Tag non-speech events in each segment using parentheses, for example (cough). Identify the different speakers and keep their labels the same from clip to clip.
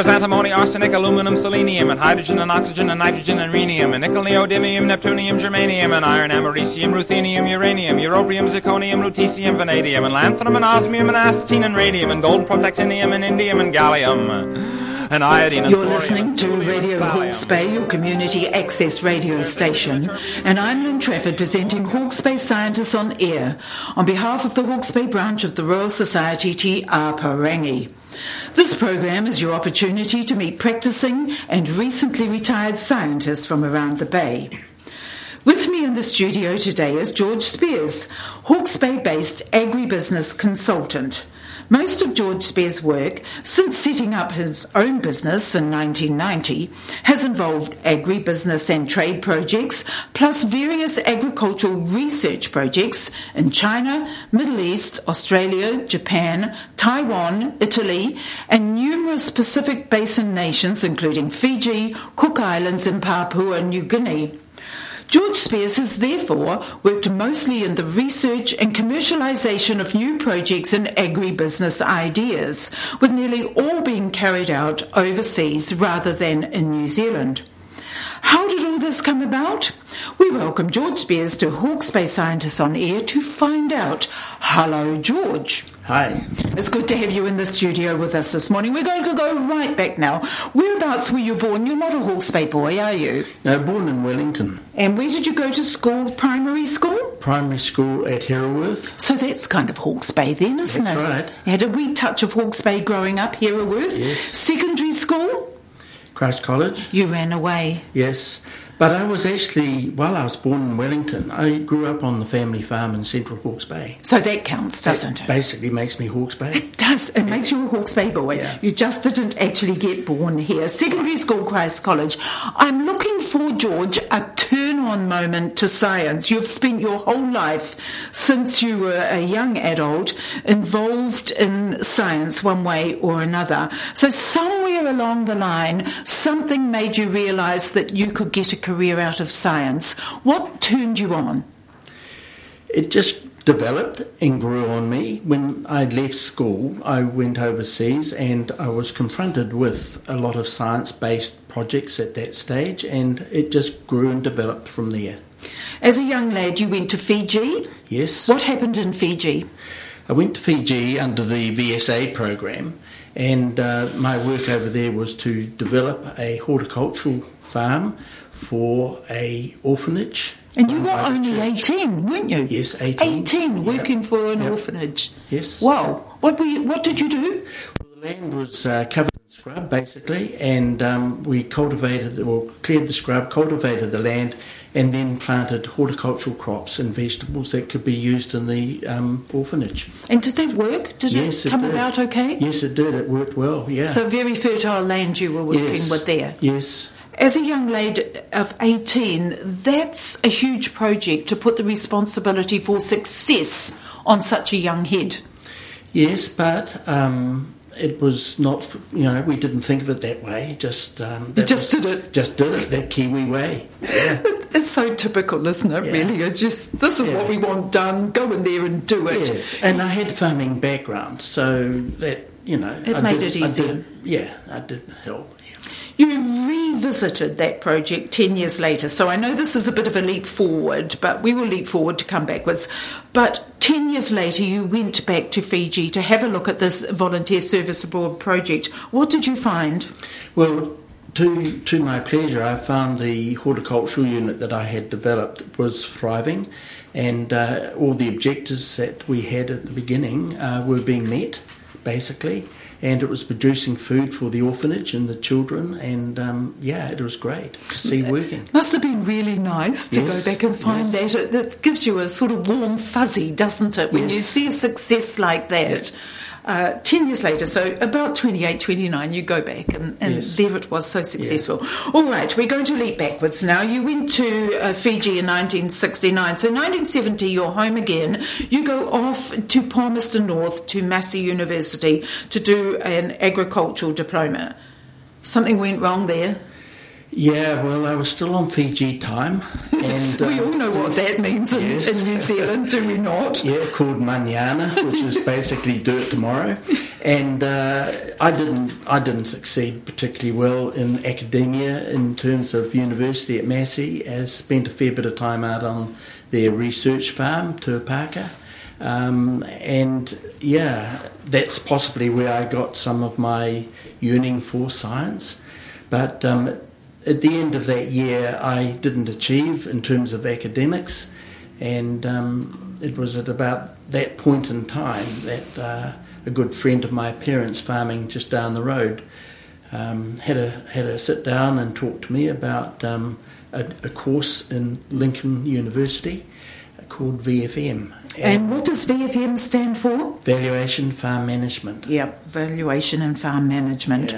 Speaker 1: There's antimony, arsenic, aluminum, selenium, and hydrogen and oxygen and nitrogen and rhenium, and nickel, neodymium, neptunium, germanium, and iron, americium, ruthenium, uranium, europium, zirconium, lutetium, vanadium, and lanthanum, and osmium, and astatine, and radium, and gold, protactinium, and indium, and gallium. And iodine
Speaker 2: You're listening to Radio Hawke's. Bay, your community access radio station, and I'm Lynn Trafford presenting Hawke's Bay Scientists on Air on behalf of the Hawke's Bay branch of the Royal Society Te Aparangi. This program is your opportunity to meet practicing and recently retired scientists from around the Bay. With me in the studio today is George Spears, Hawke's Bay based agribusiness consultant. Most of George Spears' work, since setting up his own business in 1990, has involved agribusiness and trade projects, plus various agricultural research projects in China, Middle East, Australia, Japan, Taiwan, Italy, and numerous Pacific Basin nations, including Fiji, Cook Islands, and Papua New Guinea. George Spears has therefore worked mostly in the research and commercialisation of new projects and agribusiness ideas, with nearly all being carried out overseas rather than in New Zealand. How did all this come about? We welcome George Spears to Hawke's Bay Scientists on Air to find out. Hello, George.
Speaker 3: Hi.
Speaker 2: It's good to have you in the studio with us this morning. We're going to go right back now. Whereabouts were you born? You're not a Hawke's Bay boy, are you?
Speaker 3: Now, born in Wellington,
Speaker 2: And where did you go to school? Primary school?
Speaker 3: primary school at Hereworth.
Speaker 2: So that's kind of Hawke's Bay then, isn't
Speaker 3: That's
Speaker 2: it?
Speaker 3: That's right.
Speaker 2: You had a wee touch of Hawke's Bay growing up, Hereworth.
Speaker 3: Yes.
Speaker 2: Secondary school?
Speaker 3: Christ College,
Speaker 2: You ran away.
Speaker 3: yes. But I was actually, while I was born in Wellington, I grew up on the family farm in central Hawke's Bay.
Speaker 2: So that counts, doesn't it?
Speaker 3: Basically makes me Hawke's Bay.
Speaker 2: It does. It makes you a Hawke's Bay boy.
Speaker 3: Yeah.
Speaker 2: You just didn't actually get born here. Secondary school, Christ College. I'm looking for, George, a turn on moment to science. You've spent your whole life since you were a young adult involved in science one way or another. So somewhere along the line, something made you realise that you could get a career out of science. What turned you on?
Speaker 3: It just developed and grew on me. When I left school, I went overseas and I was confronted with a lot of science based projects at that stage, and it just grew and developed from there.
Speaker 2: As a young lad, you went to Fiji.
Speaker 3: Yes.
Speaker 2: What happened in Fiji?
Speaker 3: I went to Fiji under the VSA program, and uh, my work over there was to develop a horticultural farm for a orphanage.
Speaker 2: And you were only
Speaker 3: church.
Speaker 2: 18, weren't you?
Speaker 3: Yes, 18.
Speaker 2: 18,
Speaker 3: Yep.
Speaker 2: working for an
Speaker 3: Yep.
Speaker 2: orphanage.
Speaker 3: Yes.
Speaker 2: Wow. What you, what did you do?
Speaker 3: The land was uh, covered in scrub, basically, and um, we cultivated or cleared the scrub, cultivated the land, and then planted horticultural crops and vegetables that could be used in the um, orphanage.
Speaker 2: And did that work? Did
Speaker 3: yes,
Speaker 2: it come
Speaker 3: did.
Speaker 2: about okay?
Speaker 3: Yes, it did. It worked well. Yeah.
Speaker 2: So very fertile land you were working
Speaker 3: yes.
Speaker 2: with there.
Speaker 3: Yes.
Speaker 2: As a young lady of 18, that's a huge project to put the responsibility for success on such a young head.
Speaker 3: Yes, but um, it was not. You know, we didn't think of it that way. Just um, that
Speaker 2: just
Speaker 3: was-
Speaker 2: did it.
Speaker 3: Just did it that Kiwi way. Yeah. (laughs)
Speaker 2: It's so typical, isn't it,
Speaker 3: Yeah.
Speaker 2: really? It's just, this is
Speaker 3: Yeah.
Speaker 2: what we want done, go in there and do it.
Speaker 3: yes, and I had farming background, so that you know,
Speaker 2: It
Speaker 3: I
Speaker 2: made
Speaker 3: did-
Speaker 2: it easier.
Speaker 3: did- yeah, I did help. Yeah.
Speaker 2: You revisited that project 10 years later. So I know this is a bit of a leap forward, but we will leap forward to come backwards. But 10 years later, you went back to Fiji to have a look at this volunteer service abroad project. What did you find?
Speaker 3: Well, to to my pleasure, I found the horticultural unit that I had developed was thriving, and uh, all the objectives that we had at the beginning uh, were being met, basically. And it was producing food for the orphanage and the children, and um, yeah, it was great to see working.
Speaker 2: Must have been really nice to
Speaker 3: Yes,
Speaker 2: go back and find
Speaker 3: yes.
Speaker 2: that. It, gives you a sort of warm fuzzy, doesn't it? When
Speaker 3: Yes.
Speaker 2: you see a success like that. Uh, 10 years later, so about 28, 29, you go back, and, and
Speaker 3: Yes.
Speaker 2: there it was so successful. All right, we're going to leap backwards now. You went to uh, Fiji in 1969. So 1970, you're home again. You go off to Palmerston North to Massey University to do an agricultural diploma. Something went wrong there.
Speaker 3: Yeah, well, I was still on Fiji time, (laughs) and
Speaker 2: we
Speaker 3: uh,
Speaker 2: all know what that means in,
Speaker 3: Yes.
Speaker 2: in New Zealand, do we not? (laughs)
Speaker 3: Yeah, called manana, which is basically do it tomorrow. And uh, I didn't, I didn't succeed particularly well in academia in terms of university at Massey. As spent a fair bit of time out on their research farm, Tuapaka. Um, and yeah, that's possibly where I got some of my yearning for science. But um, at the end of that year, I didn't achieve in terms of academics, and um, it was at about that point in time that uh, a good friend of my parents, farming just down the road, um, had a had a sit down and talk to me about um, a, a course in Lincoln University called VFM,
Speaker 2: And what does VFM stand for?
Speaker 3: Valuation Farm Management.
Speaker 2: Yep, valuation and farm management.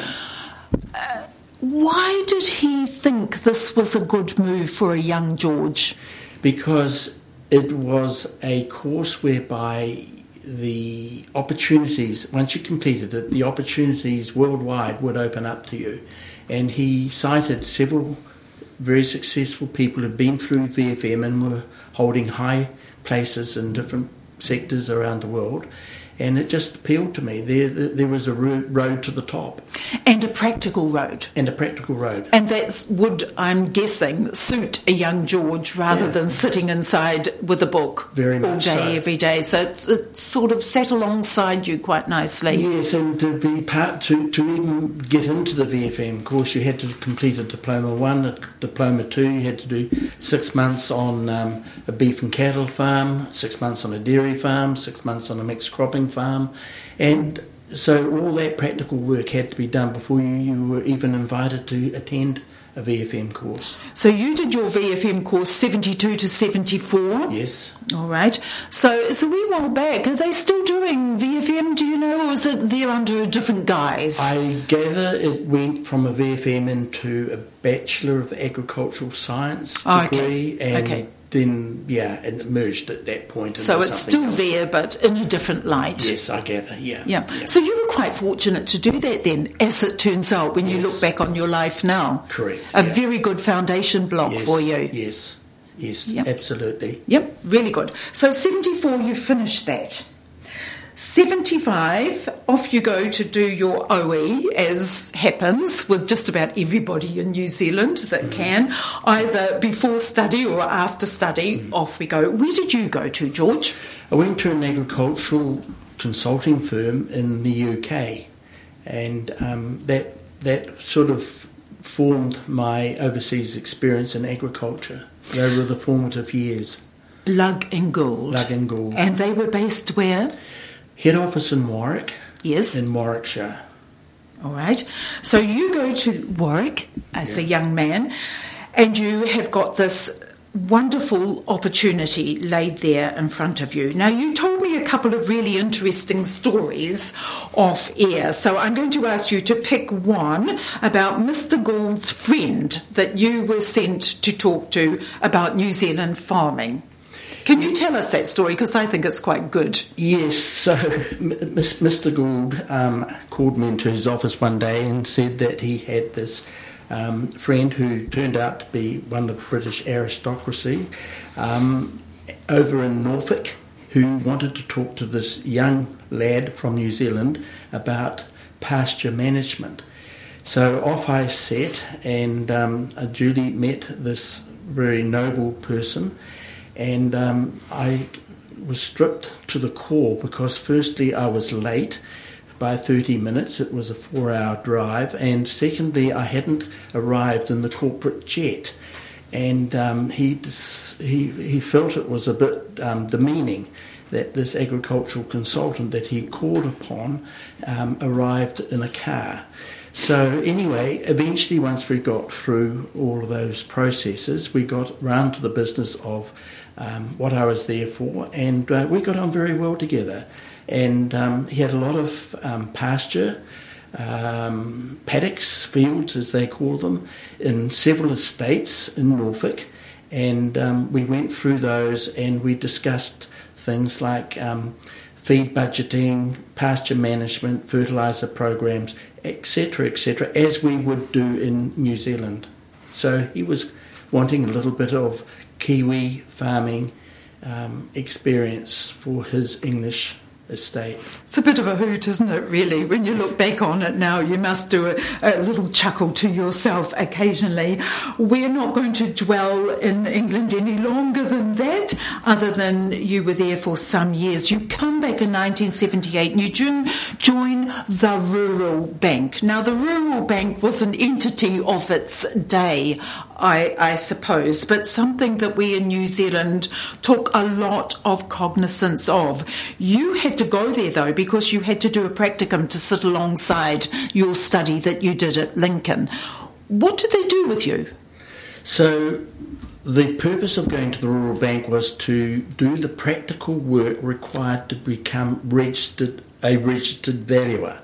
Speaker 3: Yeah.
Speaker 2: Why did he think this was a good move for a young George?
Speaker 3: because it was a course whereby the opportunities, once you completed it, the opportunities worldwide would open up to you. And he cited several very successful people who'd been through VFM and were holding high places in different sectors around the world. And it just appealed to me. There, there was a road to the top
Speaker 2: And a practical road.
Speaker 3: and a practical road.
Speaker 2: And that would, I'm guessing, suit a young George rather
Speaker 3: Yeah.
Speaker 2: than sitting inside with a book
Speaker 3: Very
Speaker 2: all day,
Speaker 3: so.
Speaker 2: every day. So it's, it sort of sat alongside you quite nicely.
Speaker 3: Yes, and to be part to, to even get into the VFM course, you had to complete a diploma one, a diploma two. You had to do six months on um, a beef and cattle farm, six months on a dairy farm, six months on a mixed cropping farm, and so all that practical work had to be done before you, you were even invited to attend a VFM course.
Speaker 2: So you did your VFM course 72 to 74.
Speaker 3: Yes.
Speaker 2: All right. So it's a wee while back. Are they still doing VFM, do you know, or is it they're under a different guise?
Speaker 3: I gather it went from a VFM into a Bachelor of Agricultural Science
Speaker 2: Oh, okay.
Speaker 3: and
Speaker 2: Okay.
Speaker 3: Then yeah, it merged at that point.
Speaker 2: so it's still
Speaker 3: else.
Speaker 2: there, but in a different light.
Speaker 3: Yes, I gather. Yeah.
Speaker 2: Yeah. So you were quite fortunate to do that then, as it turns out, when you look back on your life now.
Speaker 3: Correct,
Speaker 2: A
Speaker 3: yeah.
Speaker 2: very good foundation block
Speaker 3: yes,
Speaker 2: for you.
Speaker 3: Yes. Yes.
Speaker 2: Yep.
Speaker 3: Absolutely.
Speaker 2: Yep, really good. So 74, you finished that. 75, off you go to do your OE, as happens with just about everybody in New Zealand that can, either before study or after study. Off we go. Where did you go to, George?
Speaker 3: I went to an agricultural consulting firm in the UK, and um, that that sort of formed my overseas experience in agriculture. They were the formative years.
Speaker 2: Lug and Gould.
Speaker 3: Lug and Gould.
Speaker 2: And they were based where?
Speaker 3: Head office in Warwick,
Speaker 2: Yes.
Speaker 3: in Warwickshire.
Speaker 2: All right. So you go to Warwick as a young man, and you have got this wonderful opportunity laid there in front of you. Now, you told me a couple of really interesting stories off air, so I'm going to ask you to pick one about Mr. Gould's friend that you were sent to talk to about New Zealand farming. Can you tell us that story? Because I think it's quite good.
Speaker 3: Yes, so Mr. Gould um, called me into his office one day and said that he had this um, friend who turned out to be one of the British aristocracy um, over in Norfolk who wanted to talk to this young lad from New Zealand about pasture management. So off I set and um, duly met this very noble person, and um, I was stripped to the core because, firstly, I was late by 30 minutes, it was a four hour drive, and secondly, I hadn't arrived in the corporate jet. And um, he, he, he felt it was a bit um, demeaning that this agricultural consultant that he called upon um, arrived in a car. So anyway, eventually, once we got through all of those processes, we got round to the business of um, what I was there for, and uh, we got on very well together. and um, he had a lot of um, pasture, um, paddocks, fields as they call them, in several estates in Norfolk. And um, we went through those and we discussed things like feed budgeting, pasture management, fertiliser programs, etc., etc., as we would do in New Zealand. So he was wanting a little bit of Kiwi farming um, experience for his English estate.
Speaker 2: It's a bit of a hoot, isn't it, really? When you look back on it now, you must do a, a, little chuckle to yourself occasionally. We're not going to dwell in England any longer than that, other than you were there for some years. You come back in 1978 and you join the Rural Bank. Now, the Rural Bank was an entity of its day. I, I, suppose, but something that we in New Zealand took a lot of cognizance of. You had to go there though because you had to do a practicum to sit alongside your study that you did at Lincoln. What did they do with you?
Speaker 3: So, the purpose of going to the Rural Bank was to do the practical work required to become registered a registered valuer.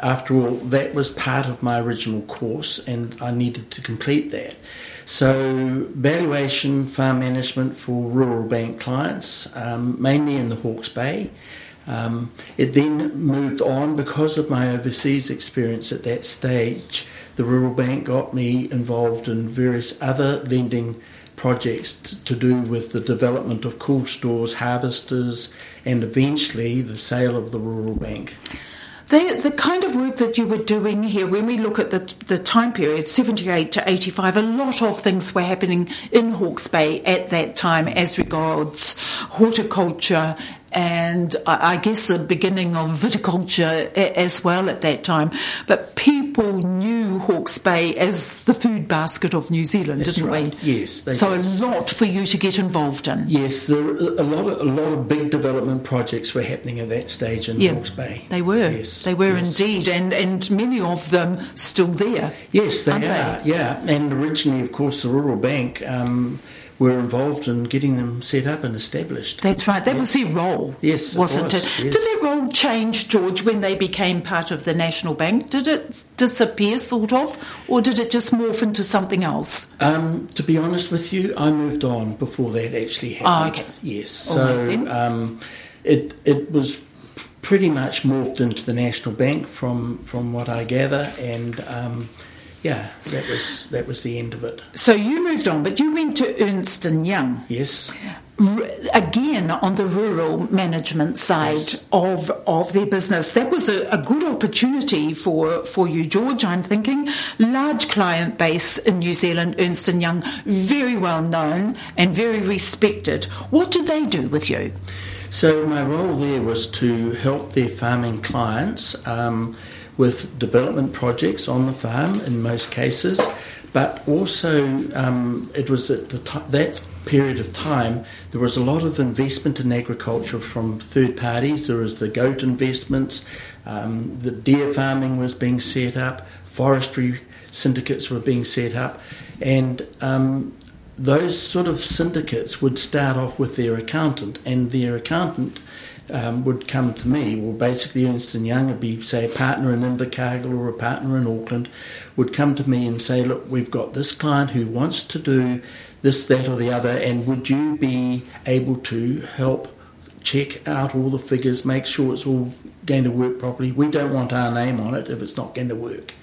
Speaker 3: After all, that was part of my original course, and I needed to complete that. So, valuation, farm management for rural bank clients, um, mainly in the Hawke's Bay. Um, it then moved on because of my overseas experience at that stage. The Rural Bank got me involved in various other lending projects to do with the development of cool stores, harvesters, and eventually the sale of the Rural Bank.
Speaker 2: The, the kind of work that you were doing here, when we look at the, the time period, 78 to 85, a lot of things were happening in Hawke's Bay at that time as regards horticulture and I guess the beginning of viticulture as well at that time. But people knew Hawke's Bay as the food basket of New Zealand,
Speaker 3: That's
Speaker 2: didn't
Speaker 3: right.
Speaker 2: we?
Speaker 3: Yes.
Speaker 2: So
Speaker 3: did.
Speaker 2: a lot for you to get involved in.
Speaker 3: Yes, there a lot of a lot of big development projects were happening at that stage in
Speaker 2: yeah,
Speaker 3: Hawke's Bay.
Speaker 2: They were.
Speaker 3: Yes,
Speaker 2: they were
Speaker 3: yes.
Speaker 2: indeed, and and many of them still there.
Speaker 3: Yes, they are. Yeah, and originally, of course, the Rural Bank. Um, were involved in getting them set up and established.
Speaker 2: That's right. That was their role.
Speaker 3: Yes, it
Speaker 2: wasn't
Speaker 3: was,
Speaker 2: it?
Speaker 3: yes.
Speaker 2: Did their role change, George, when they became part of the National Bank? Did it disappear, sort of, or did it just morph into something else?
Speaker 3: Um, to be honest with you, I moved on before that actually happened.
Speaker 2: Oh, okay.
Speaker 3: Yes,
Speaker 2: All
Speaker 3: so
Speaker 2: right
Speaker 3: um, it it was pretty much morphed into the National Bank from from what I gather, and um, yeah, that was that was the end of it.
Speaker 2: So you moved on, but you went to Ernst and Young.
Speaker 3: Yes,
Speaker 2: R- again on the rural management side
Speaker 3: Yes.
Speaker 2: of of their business. That was a, a good opportunity for for you, George. I'm thinking large client base in New Zealand. Ernst and Young, very well known and very respected. What did they do with you?
Speaker 3: So my role there was to help their farming clients um, with development projects on the farm in most cases, but also um, it was at ti that period of time there was a lot of investment in agriculture from third parties. There was the goat investments, um, the deer farming was being set up, forestry syndicates were being set up, and um, those sort of syndicates would start off with their accountant, and their accountant um, would come to me. Well, basically, Ernst and Young would be, say, a partner in Invercargill or a partner in Auckland, would come to me and say, "Look, we've got this client who wants to do this, that, or the other, and would you be able to help check out all the figures, make sure it's all going to work properly? We don't want our name on it if it's not going to work."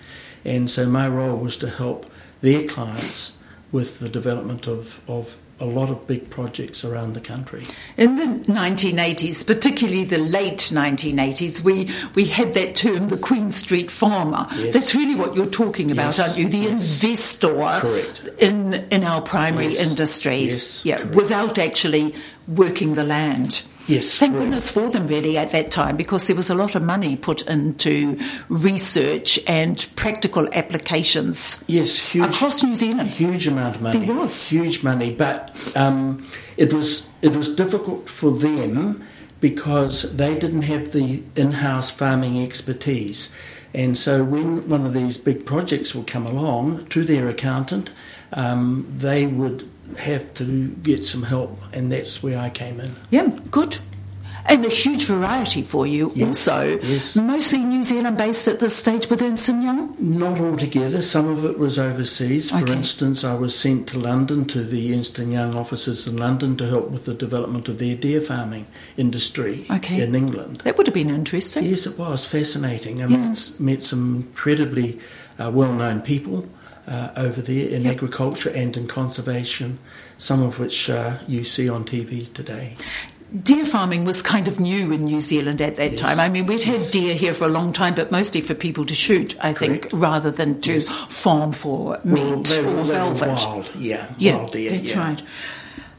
Speaker 3: And so my role was to help their clients with the development of, of a lot of big projects around the country.
Speaker 2: In the 1980s, particularly the late 1980s, we, we had that term, the Queen Street farmer.
Speaker 3: Yes.
Speaker 2: That's really what you're talking about,
Speaker 3: Yes.
Speaker 2: aren't you? The
Speaker 3: Yes.
Speaker 2: investor
Speaker 3: Correct.
Speaker 2: in in our primary industries, yeah,
Speaker 3: correct.
Speaker 2: without actually working the land.
Speaker 3: Yes,
Speaker 2: Thank
Speaker 3: correct.
Speaker 2: goodness for them, really, at that time, because there was a lot of money put into research and practical applications
Speaker 3: Yes, huge.
Speaker 2: across New Zealand.
Speaker 3: Huge amount of money.
Speaker 2: There was.
Speaker 3: huge money, but um, it was it was difficult for them because they didn't have the in-house farming expertise, and so when one of these big projects would come along to their accountant, um, they would have to get some help, and that's where I came in.
Speaker 2: Yeah, good. And a huge variety for you
Speaker 3: Yes,
Speaker 2: also.
Speaker 3: yes.
Speaker 2: Mostly New Zealand based at this stage with Ernst Young?
Speaker 3: Not altogether. Some of it was overseas. For instance, I was sent to London to the Ernst Young offices in London to help with the development of their deer farming industry
Speaker 2: Okay.
Speaker 3: in England.
Speaker 2: That would have been interesting.
Speaker 3: Yes, it was fascinating. I
Speaker 2: Yeah.
Speaker 3: met, met some incredibly uh, well-known people uh, over there in
Speaker 2: Yep.
Speaker 3: agriculture and in conservation, some of which uh, you see on TV today.
Speaker 2: Deer farming was kind of new in New Zealand at that
Speaker 3: Yes.
Speaker 2: time. I mean, we'd had deer here for a long time, but mostly for people to shoot, I think, rather than to
Speaker 3: Yes.
Speaker 2: farm for meat
Speaker 3: Well, were-
Speaker 2: or velvet.
Speaker 3: wild, yeah,
Speaker 2: Yeah,
Speaker 3: wild deer.
Speaker 2: that's
Speaker 3: yeah.
Speaker 2: right.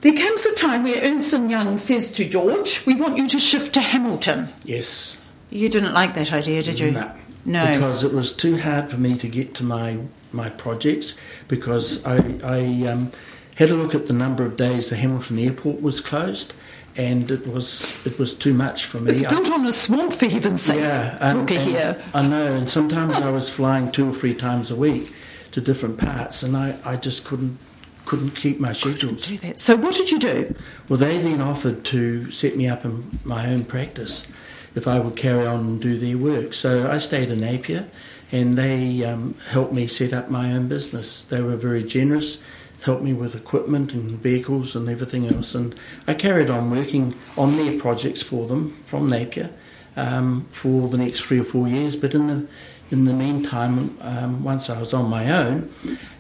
Speaker 2: There comes a time where Ernst Young says to George, "We want you to shift to Hamilton."
Speaker 3: Yes.
Speaker 2: You didn't like that idea, did you?
Speaker 3: No.
Speaker 2: No.
Speaker 3: Because it was too hard for me to get to my, my projects because I, I um, had a look at the number of days the Hamilton airport was closed and it was it was too much for me.
Speaker 2: it's
Speaker 3: I-
Speaker 2: built on a swamp, for heaven's sake.
Speaker 3: yeah, and
Speaker 2: here.
Speaker 3: I know, and sometimes I was flying two or three times a week to different parts and I, I just couldn't couldn't keep my schedules.
Speaker 2: Do that. So, what did you do?
Speaker 3: Well, they then offered to set me up in my own practice if I would carry on and do their work. So I stayed in Napier and they um, helped me set up my own business. They were very generous, helped me with equipment and vehicles and everything else. And I carried on working on their projects for them from Napier um, for the next three or four years. But in the in the meantime, um, once I was on my own,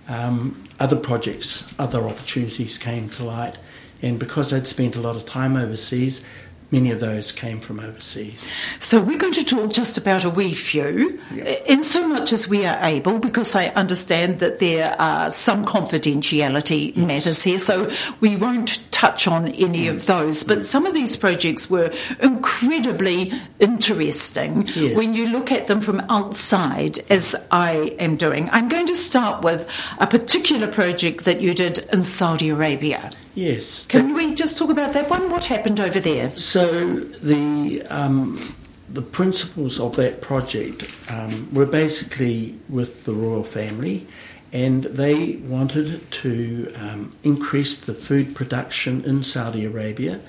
Speaker 3: um, other projects, other opportunities came to light. And because I'd spent a lot of time overseas, many of those came from overseas.
Speaker 2: So we're going to talk just about a wee few, in so much as we are able, because I understand that there are some confidentiality matters here, so we won't touch on any
Speaker 3: Mm.
Speaker 2: of those. But some of these projects were incredibly interesting
Speaker 3: Yes.
Speaker 2: when you look at them from outside, as I am doing. I'm going to start with a particular project that you did in Saudi Arabia.
Speaker 3: Yes.
Speaker 2: Can we just talk about that one? What happened over there?
Speaker 3: So the um, the principles of that project um, were basically with the royal family, and they wanted to um, increase the food production in Saudi Arabia.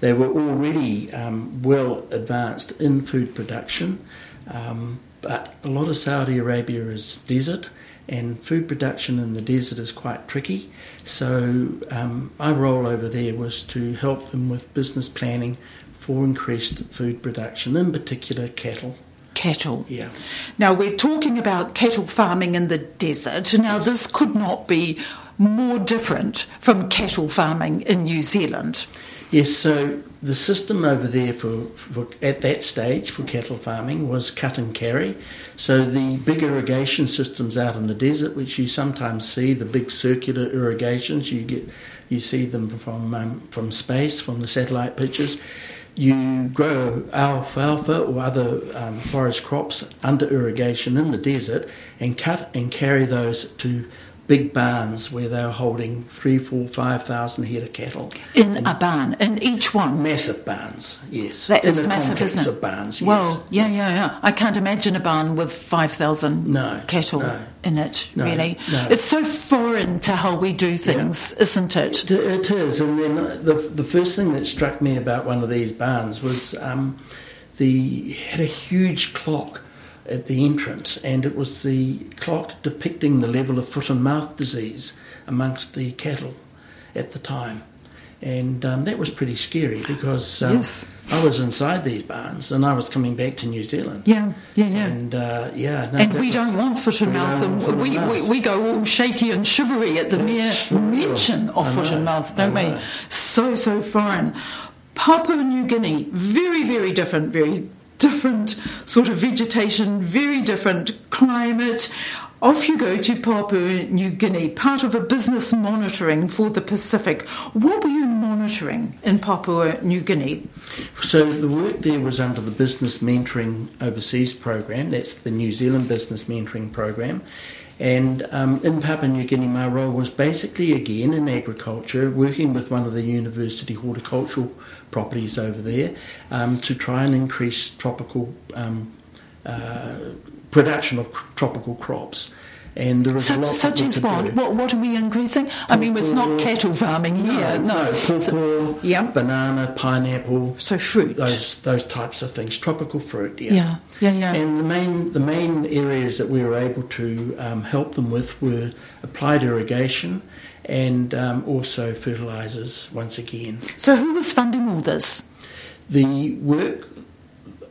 Speaker 3: They were already um, well advanced in food production, um, but a lot of Saudi Arabia is desert, and food production in the desert is quite tricky. So um, my role over there was to help them with business planning for increased food production, in particular cattle.
Speaker 2: Cattle.
Speaker 3: Yeah.
Speaker 2: Now, we're talking about cattle farming in the desert. Now, this could not be more different from cattle farming in New Zealand.
Speaker 3: Yes, so the system over there for, for at that stage for cattle farming was cut and carry. So the big irrigation systems out in the desert, which you sometimes see, the big circular irrigations, you get you see them from um, from space, from the satellite pictures. You grow alfalfa or other um, forage crops under irrigation in the desert and cut and carry those to big barns where they're holding three, four, five thousand head of cattle.
Speaker 2: In a barn, in each one.
Speaker 3: Massive barns, yes.
Speaker 2: That
Speaker 3: In
Speaker 2: is massive, isn't it?
Speaker 3: of barns, yes.
Speaker 2: Well, yeah,
Speaker 3: yes.
Speaker 2: yeah, yeah. I can't imagine a barn with 5,000
Speaker 3: No,
Speaker 2: cattle
Speaker 3: no.
Speaker 2: in it,
Speaker 3: No,
Speaker 2: really. It's so foreign to how we do things, isn't it?
Speaker 3: It, it is, and then the the first thing that struck me about one of these barns was um, the had a huge clock at the entrance, and it was the clock depicting the level of foot and mouth disease amongst the cattle at the time. And um, that was pretty scary because um,
Speaker 2: Yes.
Speaker 3: I was inside these barns and I was coming back to New Zealand.
Speaker 2: Yeah, yeah, yeah.
Speaker 3: And uh, yeah, no,
Speaker 2: And we
Speaker 3: was-
Speaker 2: don't want foot and
Speaker 3: we
Speaker 2: mouth, and
Speaker 3: foot and
Speaker 2: we, we,
Speaker 3: mouth.
Speaker 2: we go all shaky and shivery at the mere
Speaker 3: sure.
Speaker 2: mention of
Speaker 3: I
Speaker 2: foot and mouth, don't we? So, so foreign. Papua New Guinea, very, very different, very different sort of vegetation, very different climate. Off you go to Papua New Guinea, part of a business monitoring for the Pacific. What were you monitoring in Papua New Guinea?
Speaker 3: So the work there was under the Business Mentoring Overseas Program. That's the New Zealand Business Mentoring Program. And um, in Papua New Guinea, my role was basically again in agriculture, working with one of the university horticultural properties over there um, to try and increase tropical um, uh, production of cr- tropical crops. And there is a
Speaker 2: Such,
Speaker 3: lot
Speaker 2: such as what? what? What are we increasing? I mean, it's not cattle farming here. No, So-
Speaker 3: pawpaw,
Speaker 2: yeah.
Speaker 3: banana, pineapple.
Speaker 2: So fruit.
Speaker 3: Those those types of things, tropical fruit. Yeah,
Speaker 2: Yeah, yeah, yeah.
Speaker 3: And the main the main areas that we were able to um, help them with were applied irrigation and um, also fertilizers. Once again,
Speaker 2: So who was funding all this?
Speaker 3: the work.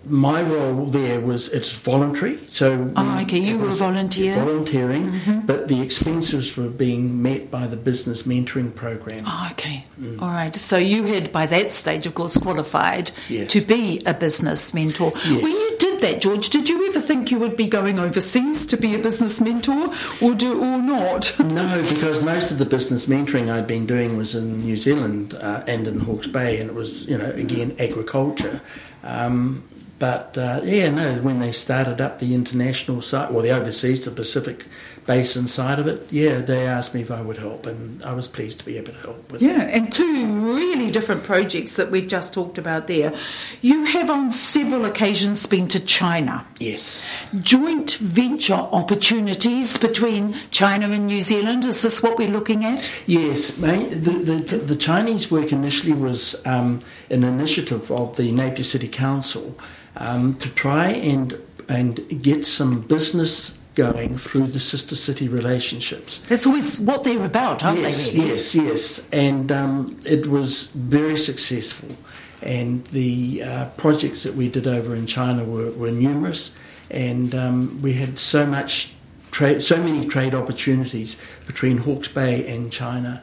Speaker 3: My role there was it's voluntary, so
Speaker 2: Oh, okay, you were volunteer. Mm-hmm.
Speaker 3: volunteering, but the expenses were being met by the business mentoring program.
Speaker 2: Oh, okay. All right. So you had, by that stage, of course, qualified
Speaker 3: Yes.
Speaker 2: to be a business mentor.
Speaker 3: Yes.
Speaker 2: When you that, George, did you ever think you would be going overseas to be a business mentor, or do or not? (laughs)
Speaker 3: No, because most of the business mentoring I'd been doing was in New Zealand uh, and in Hawke's Bay, and it was, you know, again, agriculture. Um, but uh, yeah, no, when they started up the international side, or the overseas, the Pacific Basin side of it, yeah, they asked me if I would help, and I was pleased to be able to help with
Speaker 2: Yeah, and two really different projects that we've just talked about there. You have on several occasions been to China.
Speaker 3: Yes.
Speaker 2: Joint venture opportunities between China and New Zealand, is this what we're looking at?
Speaker 3: Yes, the, the, the Chinese work initially was um, an initiative of the Napier City Council um, to try and and get some business going through the sister city relationships.
Speaker 2: That's always what they're about, aren't
Speaker 3: yes,
Speaker 2: they? Really?
Speaker 3: yes, yes, and um, it was very successful. And the uh, projects that we did over in China were, were numerous, and um, we had so much trade, so many trade opportunities between Hawke's Bay and China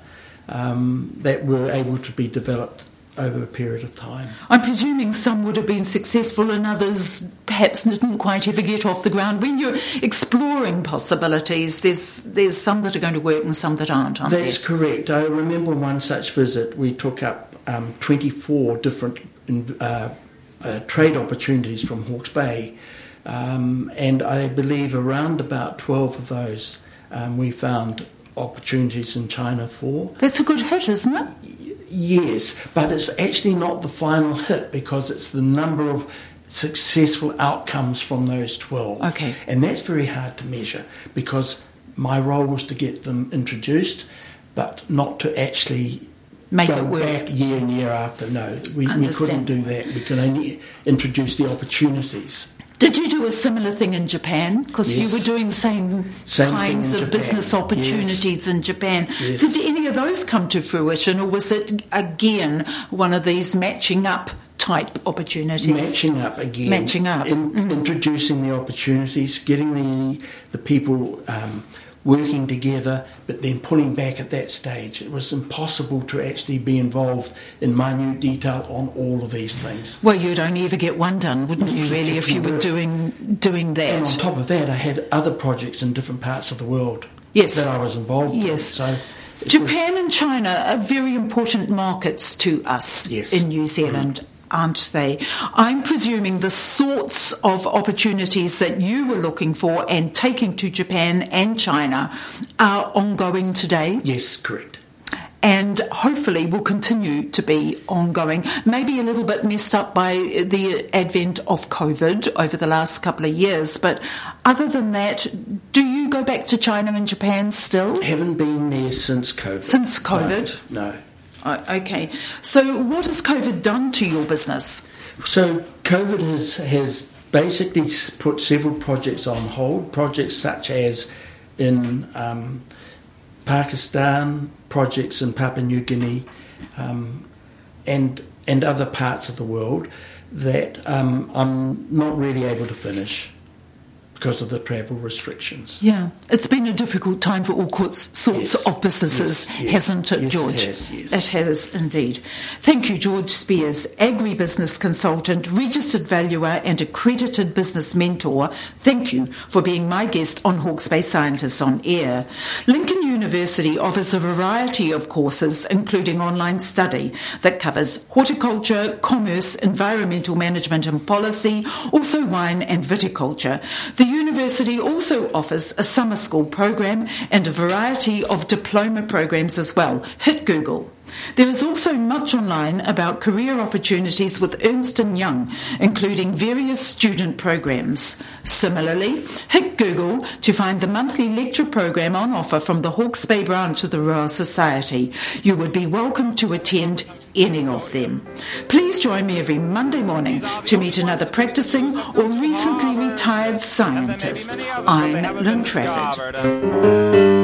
Speaker 3: um, that were able to be developed over a period of time.
Speaker 2: I'm presuming some would have been successful and others perhaps didn't quite ever get off the ground. When you're exploring possibilities, there's there's some that are going to work and some that aren't, aren't
Speaker 3: That's
Speaker 2: there?
Speaker 3: correct. I remember one such visit. We took up um, 24 different uh, uh, trade opportunities from Hawke's Bay, um, and I believe around about 12 of those um, we found opportunities in China for.
Speaker 2: That's a good hit, isn't it?
Speaker 3: Yes, but it's actually not the final hit because it's the number of successful outcomes from those 12.
Speaker 2: Okay.
Speaker 3: And that's very hard to measure because my role was to get them introduced, but not to actually
Speaker 2: Make
Speaker 3: go
Speaker 2: it work.
Speaker 3: back year and year after. No, we, we couldn't do that. We could only introduce the opportunities.
Speaker 2: Did you do a similar thing in Japan? Because you were doing same,
Speaker 3: Same
Speaker 2: kinds of
Speaker 3: Japan.
Speaker 2: business opportunities in Japan.
Speaker 3: Yes.
Speaker 2: Did any of those come to fruition, or was it again one of these matching up type opportunities?
Speaker 3: Matching up again.
Speaker 2: Matching up. Mm-hmm.
Speaker 3: Introducing the opportunities, getting the, the people um, working together, but then pulling back at that stage. It was impossible to actually be involved in minute detail on all of these things.
Speaker 2: Well, you'd only ever get one done, wouldn't you? Really, if you were doing doing that?
Speaker 3: And on top of that, I had other projects in different parts of the world
Speaker 2: Yes.
Speaker 3: that I was involved in.
Speaker 2: Yes.
Speaker 3: So it was-
Speaker 2: Japan and China are very important markets to us
Speaker 3: Yes.
Speaker 2: in New Zealand. Aren't they? I'm presuming the sorts of opportunities that you were looking for and taking to Japan and China are ongoing today
Speaker 3: yes, correct.
Speaker 2: and hopefully will continue to be ongoing. Maybe a little bit messed up by the advent of COVID over the last couple of years, but other than that, do you go back to China and Japan still?
Speaker 3: Haven't been there since COVID.
Speaker 2: Since COVID?
Speaker 3: No. no.
Speaker 2: Oh, okay. So, what has COVID done to your business?
Speaker 3: So COVID has has basically put several projects on hold. Projects such as in um, Pakistan, projects in Papua New Guinea, um, and and other parts of the world that um, I'm not really able to finish because of the travel restrictions.
Speaker 2: Yeah, it's been a difficult time for all sorts sorts
Speaker 3: Yes.
Speaker 2: of businesses,
Speaker 3: Yes, yes.
Speaker 2: hasn't it,
Speaker 3: Yes, it
Speaker 2: George?
Speaker 3: has.
Speaker 2: It has indeed. Thank you, George Spears, agribusiness consultant, registered valuer, and accredited business mentor. Thank you for being my guest on Hawke's Bay Scientists on Air. Lincoln University offers a variety of courses, including online study that covers horticulture, commerce, environmental management and policy, also wine and viticulture. The university also offers a summer school program and a variety of diploma programs as well. Hit Google. There is also much online about career opportunities with Ernst & Young, including various student programs. Similarly, hit Google to find the monthly lecture program on offer from the Hawke's Bay branch of the Royal Society. You would be welcome to attend any of them. Please join me every Monday morning to meet another practicing or recently retired scientist. I'm Lynn Trafford.